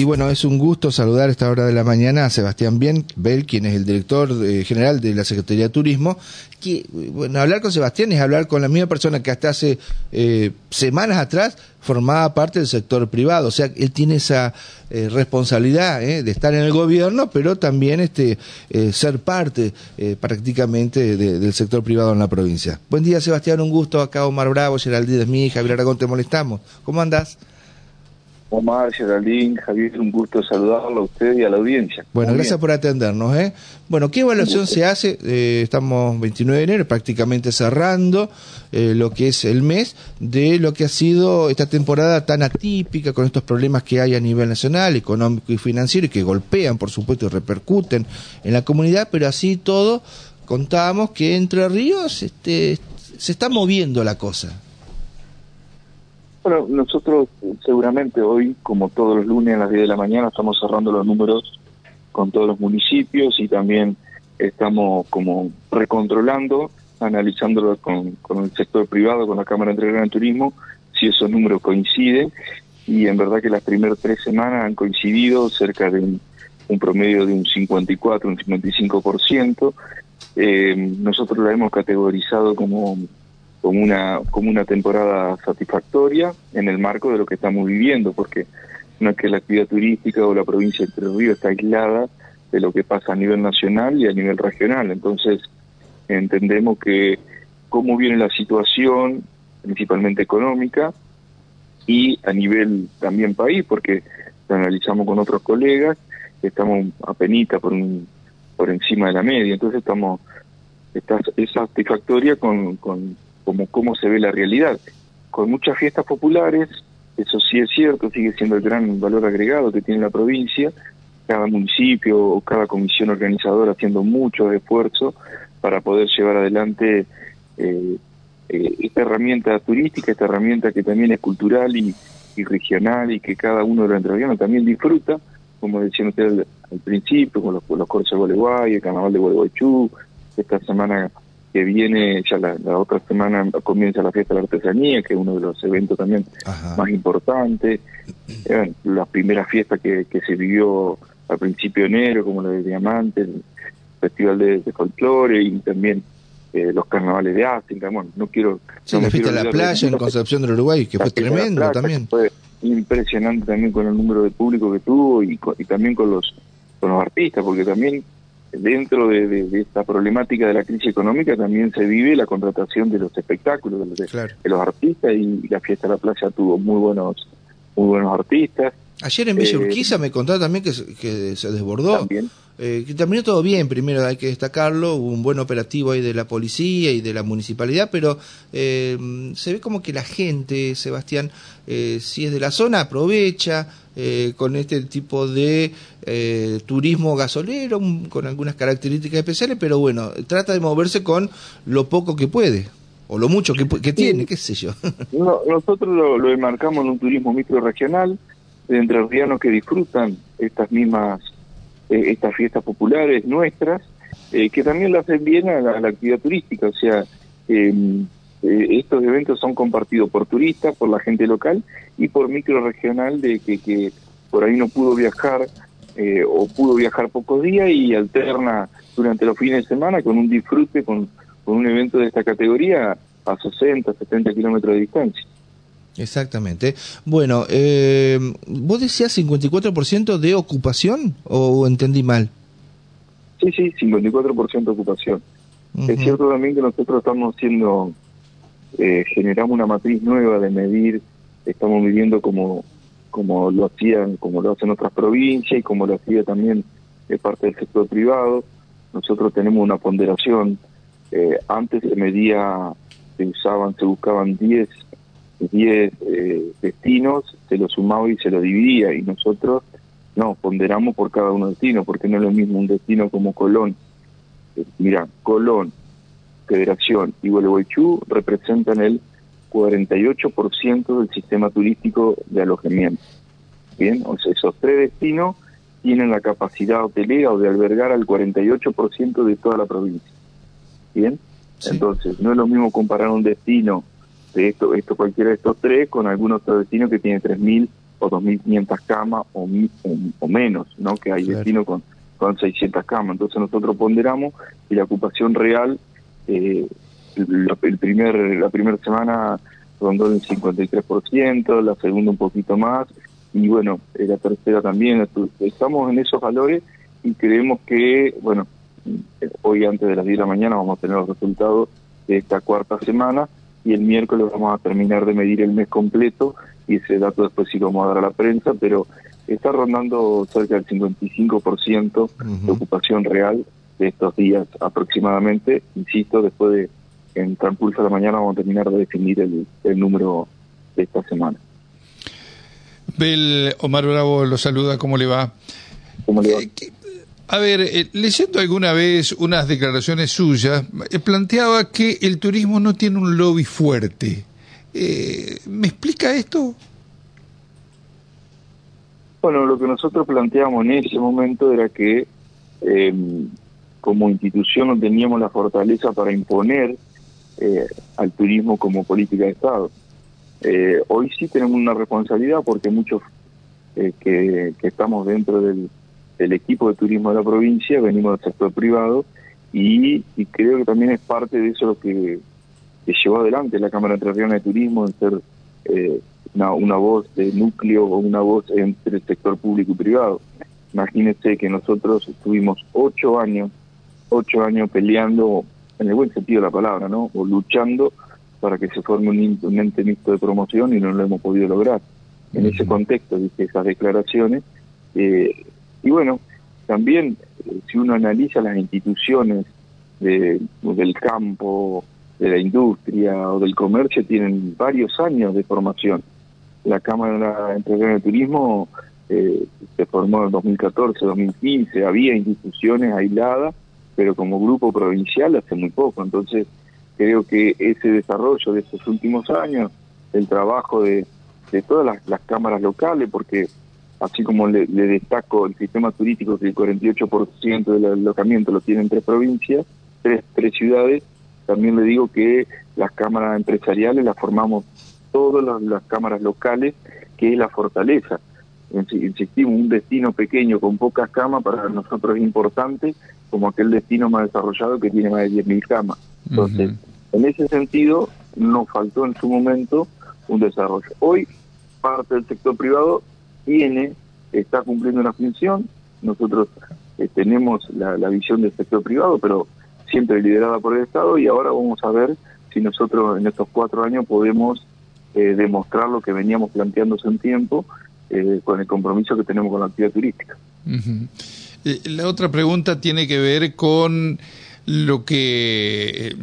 Y bueno, es un gusto saludar a esta hora de la mañana a Sebastián Bien, Bell, quien es el director eh, general de la Secretaría de Turismo. Que, bueno, hablar con Sebastián es hablar con la misma persona que hasta hace eh, semanas atrás formaba parte del sector privado. O sea, él tiene esa eh, responsabilidad de estar en el gobierno, pero también este, ser parte prácticamente del sector privado en la provincia. Buen día, Sebastián, un gusto. Acá Omar Bravo, Geraldine Smith, Javier Aragón, te molestamos. ¿Cómo andás? Omar, Geraldine, Javier, un gusto saludarlo a usted y a la audiencia. Bueno, gracias por atendernos. ¿eh? Bueno, ¿qué evaluación se hace? Eh, estamos 29 de enero, prácticamente cerrando eh, lo que es el mes de lo que ha sido esta temporada tan atípica con estos problemas que hay a nivel nacional, económico y financiero y que golpean, por supuesto, y repercuten en la comunidad, pero así todo contábamos que Entre Ríos este, se está moviendo la cosa. Bueno, nosotros seguramente hoy, como todos los lunes a las 10 de la mañana, estamos cerrando los números con todos los municipios y también estamos como recontrolando, analizándolo con, el sector privado, con la Cámara de Gran Turismo, si esos números coinciden. Y en verdad que las primeras tres semanas han coincidido cerca de un, promedio de un 54, un 55%. Eh, nosotros la hemos categorizado como como una, como una temporada satisfactoria en el marco de lo que estamos viviendo, porque no es que la actividad turística o la provincia de Entre Ríos está aislada de lo que pasa a nivel nacional y a nivel regional. Entonces, entendemos que cómo viene la situación, principalmente económica, y a nivel también país, porque lo analizamos con otros colegas, estamos apenas por, un, por encima de la media. Entonces, estamos está, es satisfactoria con, con como cómo se ve la realidad. Con muchas fiestas populares, eso sí es cierto, sigue siendo el gran valor agregado que tiene la provincia, cada municipio o cada comisión organizadora haciendo mucho esfuerzo para poder llevar adelante eh, eh, esta herramienta turística, esta herramienta que también es cultural y, regional y que cada uno de los entrevianos también disfruta, como decían ustedes al, principio, con los, los corsos de Gualeguay, el carnaval de Gualeguaychú, esta semana que viene, ya la, otra semana comienza la fiesta de la artesanía, que es uno de los eventos también más importantes. Eh, la primera fiesta que, que se vivió al principio de enero, como la de Diamante, el Festival de, Folclore y también eh, los carnavales de África. Bueno, no quiero. Sí, la fiesta de la playa en Concepción del Uruguay, que fue tremendo también. Fue impresionante también con el número de público que tuvo y, y también con los, con los artistas, porque también dentro de, esta problemática de la crisis económica también se vive la contratación de los espectáculos, de los, artistas y, la fiesta de la playa tuvo muy buenos muy buenos artistas. Ayer en Villa eh, Urquiza me contaba también que, que se desbordó. También. Eh, que terminó todo bien, primero hay que destacarlo, hubo un buen operativo ahí de la policía y de la municipalidad, pero eh, se ve como que la gente, Sebastián, eh, si es de la zona, aprovecha con este tipo de turismo gasolero, con algunas características especiales, pero bueno, trata de moverse con lo poco que puede o lo mucho que, tiene, qué sé yo. nosotros lo, lo enmarcamos en un turismo microregional de entrerrianos que disfrutan estas mismas eh, estas fiestas populares nuestras, eh, que también lo hacen bien a la, actividad turística, o sea, em, eh, estos eventos son compartidos por turistas, por la gente local y por micro regional de que, que por ahí no pudo viajar o pudo viajar pocos días y alterna durante los fines de semana con un disfrute, con, con un evento de esta categoría a 60, 70 kilómetros de distancia. Exactamente. Bueno, eh, ¿vos decías 54% de ocupación o entendí mal? Sí, sí, 54% de ocupación. Es cierto también que nosotros estamos haciendo, eh, generamos una matriz nueva de medir, estamos midiendo como, como lo hacían, como lo hacen otras provincias y como lo hacía también de parte del sector privado. Nosotros tenemos una ponderación, eh, antes se medía, se usaban, se buscaban 10 10 eh, destinos, se lo sumaba y se lo dividía, y nosotros no, ponderamos por cada uno de destinos, porque no es lo mismo un destino como Colón. Eh, mira, Colón, Federación y Gualeguaychú representan el 48% del sistema turístico de alojamiento. Bien, o sea, esos tres destinos tienen la capacidad hotelera o de albergar al 48% de toda la provincia. Bien, entonces no es lo mismo comparar un destino de esto, esto cualquiera de estos tres con algún otro destino que tiene 3.000 o 2.500 camas o, o, menos, ¿no? Que hay destinos con, con 600 camas. Entonces nosotros ponderamos y la ocupación real, eh, la, el primer, la primera semana rondó el 53%, la segunda un poquito más, y bueno, la tercera también. Estamos en esos valores y creemos que, bueno, hoy antes de las 10 de la mañana vamos a tener los resultados de esta cuarta semana y el miércoles vamos a terminar de medir el mes completo y ese dato después sí lo vamos a dar a la prensa, pero está rondando cerca del 55% de ocupación real de estos días aproximadamente. Insisto, después de en transcurso de la mañana vamos a terminar de definir el, el número de esta semana. Bel Omar Bravo lo saluda, ¿cómo le va? ¿Cómo le va? Eh, a ver, eh, leyendo alguna vez unas declaraciones suyas, eh, planteaba que el turismo no tiene un lobby fuerte. ¿Me explica esto? Bueno, lo que nosotros planteamos en ese momento era que como institución no teníamos la fortaleza para imponer al turismo como política de Estado. hoy sí tenemos una responsabilidad porque muchos que estamos dentro del el equipo de turismo de la provincia, venimos del sector privado y, creo que también es parte de eso lo que, llevó adelante la Cámara Entrerriana de Turismo en ser eh, una, voz de núcleo o una voz entre el sector público y privado. Imagínense que nosotros estuvimos ocho años, ocho años peleando, en el buen sentido de la palabra, ¿no? O luchando para que se forme un, ente mixto de promoción y no lo hemos podido lograr. En ese contexto, dice esas declaraciones, eh, y bueno, también eh, si uno analiza las instituciones de, del campo, de la industria o del comercio, tienen varios años de formación. La Cámara Empresarial de Turismo eh, se formó en 2014, 2015, había instituciones aisladas, pero como grupo provincial hace muy poco. Entonces, creo que ese desarrollo de estos últimos años, el trabajo de, de todas las cámaras locales, porque así como le, destaco el sistema turístico que el 48% del alojamiento lo tienen tres provincias, tres, tres ciudades, también le digo que las cámaras empresariales las formamos todas las, cámaras locales, que es la fortaleza. Insistimos, un destino pequeño con pocas camas para nosotros es importante, como aquel destino más desarrollado que tiene más de 10.000 camas. Entonces, en ese sentido, nos faltó en su momento un desarrollo. Hoy, parte del sector privado tiene, está cumpliendo una función. Nosotros eh, tenemos la, visión del sector privado, pero siempre liderada por el Estado y ahora vamos a ver si nosotros en estos cuatro años podemos eh, demostrar lo que veníamos planteándose en tiempo eh, con el compromiso que tenemos con la actividad turística. La otra pregunta tiene que ver con lo que eh,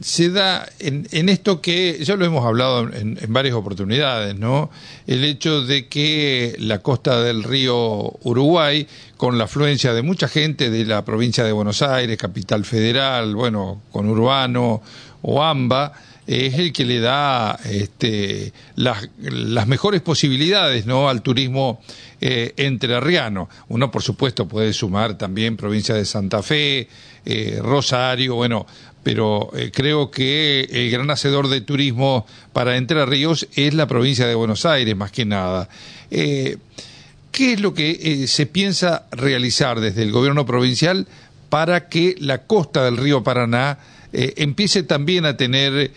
se da en, en, esto que ya lo hemos hablado en, varias oportunidades, ¿no? El hecho de que la costa del río Uruguay, con la afluencia de mucha gente de la provincia de Buenos Aires, capital federal, bueno, con Urbano o AMBA, es el que le da este, las, las mejores posibilidades ¿no? al turismo eh, entrerriano. Uno, por supuesto, puede sumar también provincia de Santa Fe, eh, Rosario, bueno, pero eh, creo que el gran hacedor de turismo para Entre Ríos es la provincia de Buenos Aires, más que nada. ¿Qué es lo que se piensa realizar desde el gobierno provincial para que la costa del río Paraná empiece también a tener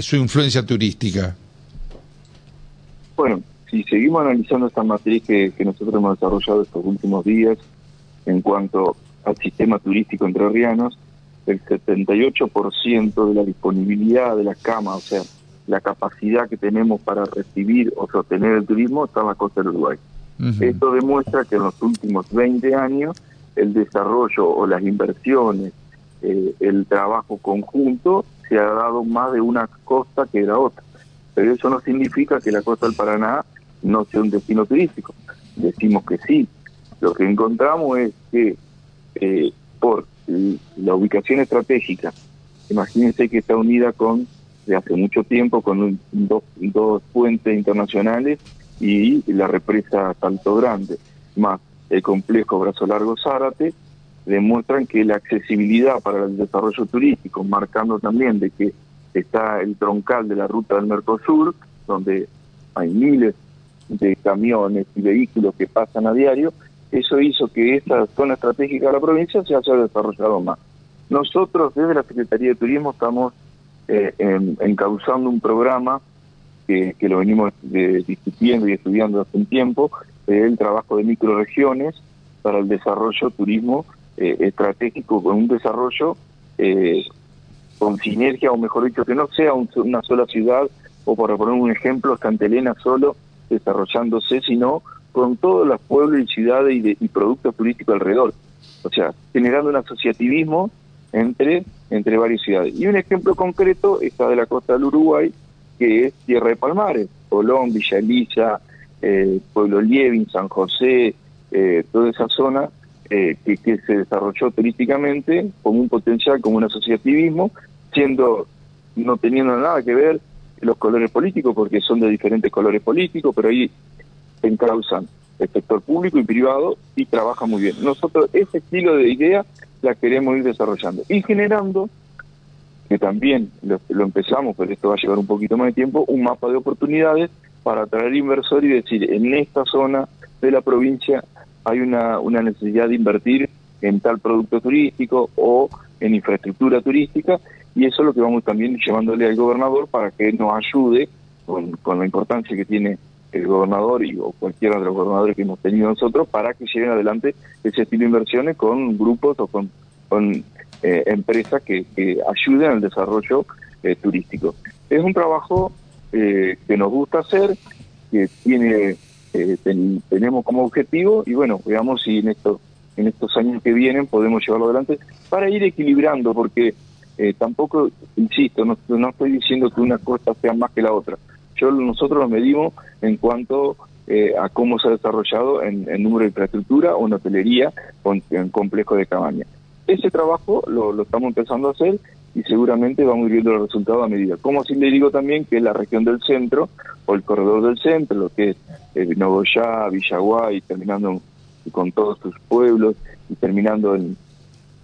su influencia turística? Bueno, si seguimos analizando esta matriz que, nosotros hemos desarrollado estos últimos días en cuanto al sistema turístico entrerrianos, el 78% de la disponibilidad de las camas, o sea, la capacidad que tenemos para recibir o sostener el turismo está en la costa del Uruguay. Esto demuestra que en los últimos 20 años el desarrollo o las inversiones, eh, el trabajo conjunto se ha dado más de una costa que de la otra. Pero eso no significa que la costa del Paraná no sea un destino turístico. Decimos que sí. Lo que encontramos es que eh, por la ubicación estratégica, imagínense que está unida con, de hace mucho tiempo, con dos, dos puentes internacionales y la represa Salto Grande, más el complejo Brazo Largo Zárate, demuestran que la accesibilidad para el desarrollo turístico, marcando también de que está el troncal de la ruta del Mercosur, donde hay miles de camiones y vehículos que pasan a diario, eso hizo que esta zona estratégica de la provincia se haya desarrollado más. Nosotros desde la Secretaría de Turismo estamos eh, encauzando un programa que, lo venimos eh, discutiendo y estudiando hace un tiempo, el trabajo de microregiones para el desarrollo turismo eh, estratégico, con un desarrollo eh, con sinergia, o mejor dicho, que no sea una sola ciudad, o para poner un ejemplo, Cantelena solo desarrollándose, sino con todos los pueblos y ciudades y, y productos turísticos alrededor. O sea, generando un asociativismo entre, entre varias ciudades. Y un ejemplo concreto está de la costa del Uruguay, que es Tierra de Palmares, Colón, Villa Elisa, eh, Pueblo Lievin, San José, eh, toda esa zona eh, que, se desarrolló turísticamente con un potencial, como un asociativismo, siendo no teniendo nada que ver los colores políticos, porque son de diferentes colores políticos, pero ahí se el sector público y privado y trabaja muy bien. Nosotros ese estilo de idea la queremos ir desarrollando y generando, que también lo, empezamos, pero esto va a llevar un poquito más de tiempo, un mapa de oportunidades para atraer inversor y decir, en esta zona de la provincia hay una, una necesidad de invertir en tal producto turístico o en infraestructura turística y eso es lo que vamos también llevándole al gobernador para que nos ayude con, con la importancia que tiene el gobernador y o cualquiera de los gobernadores que hemos tenido nosotros para que lleven adelante ese estilo de inversiones con grupos o con, con eh, empresas que, que, ayuden al desarrollo eh, turístico. Es un trabajo eh, que nos gusta hacer, que tiene tenemos como objetivo y bueno, veamos si en estos en estos años que vienen podemos llevarlo adelante para ir equilibrando porque tampoco, insisto, no, no estoy diciendo que una cosa sea más que la otra yo nosotros lo medimos en cuanto eh, a cómo se ha desarrollado en, número de infraestructura o en hotelería o en, complejo de cabaña. Ese trabajo lo, estamos empezando a hacer y seguramente vamos viendo los resultados a medida. Como así le digo también que la región del centro o el corredor del centro, lo que es eh, Nogoyá, Villaguay, terminando con todos sus pueblos y terminando en,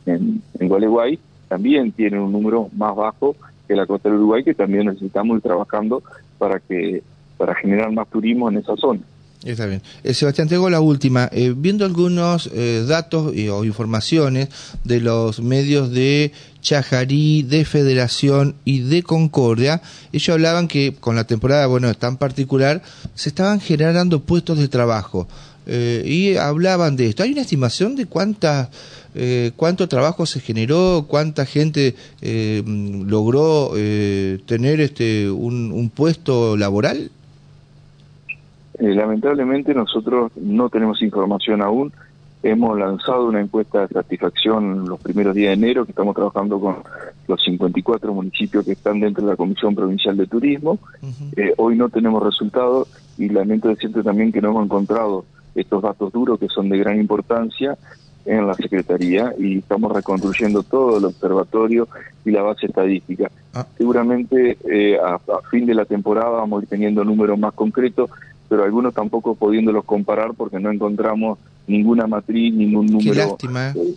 en, en Gualeguay, también tiene un número más bajo que la costa del Uruguay, que también necesitamos ir trabajando para que para generar más turismo en esa zona. Está bien. Eh, Sebastián, tengo la última. Eh, viendo algunos eh, datos o informaciones de los medios de Chajarí, de Federación y de Concordia, ellos hablaban que con la temporada, bueno, tan particular, se estaban generando puestos de trabajo. y hablaban de esto. ¿Hay una estimación de cuántas eh, cuánto trabajo se generó, cuánta gente eh, logró eh, tener este un, puesto laboral. Lamentablemente nosotros no tenemos información aún. Hemos lanzado una encuesta de satisfacción los primeros días de enero, que estamos trabajando con los 54 municipios que están dentro de la Comisión Provincial de Turismo. hoy no tenemos resultados y lamento decirte también que no hemos encontrado estos datos duros que son de gran importancia en la Secretaría y estamos reconstruyendo todo el observatorio y la base estadística. Ah. Seguramente eh, a, fin de la temporada vamos a ir teniendo números más concretos, pero algunos tampoco pudiéndolos comparar porque no encontramos ninguna matriz, ningún número. Qué lástima. ¿eh?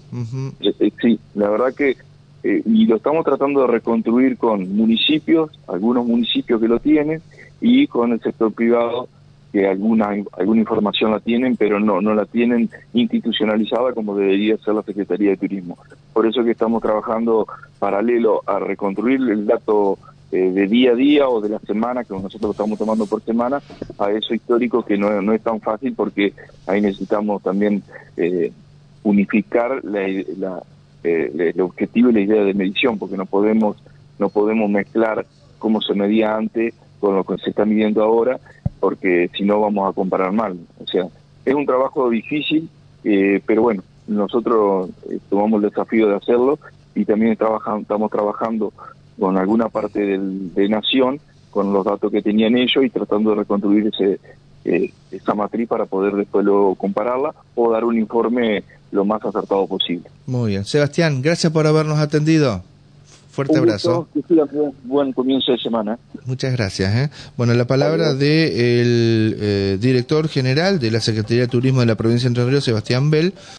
Eh, sí, la verdad que y lo estamos tratando de reconstruir con municipios, algunos municipios que lo tienen, y con el sector privado que alguna alguna información la tienen, pero no no la tienen institucionalizada como debería ser la Secretaría de Turismo. Por eso que estamos trabajando paralelo a reconstruir el dato eh, de día a día o de la semana, que nosotros lo estamos tomando por semana, a eso histórico que no, no es tan fácil porque ahí necesitamos también eh, unificar la, la, eh, el objetivo y la idea de medición, porque no podemos no podemos mezclar cómo se medía antes con lo que se está midiendo ahora porque si no vamos a comparar mal. O sea, es un trabajo difícil, eh, pero bueno, nosotros eh, tomamos el desafío de hacerlo y también estamos trabajando con alguna parte del, de Nación, con los datos que tenían ellos y tratando de reconstruir ese, eh, esa matriz para poder después luego compararla o dar un informe lo más acertado posible. Muy bien. Sebastián, gracias por habernos atendido. Fuerte abrazo. buen comienzo de semana. Muchas gracias. ¿eh? Bueno, la palabra del de el, eh, director general de la Secretaría de Turismo de la provincia de Entre Ríos, Sebastián Bell.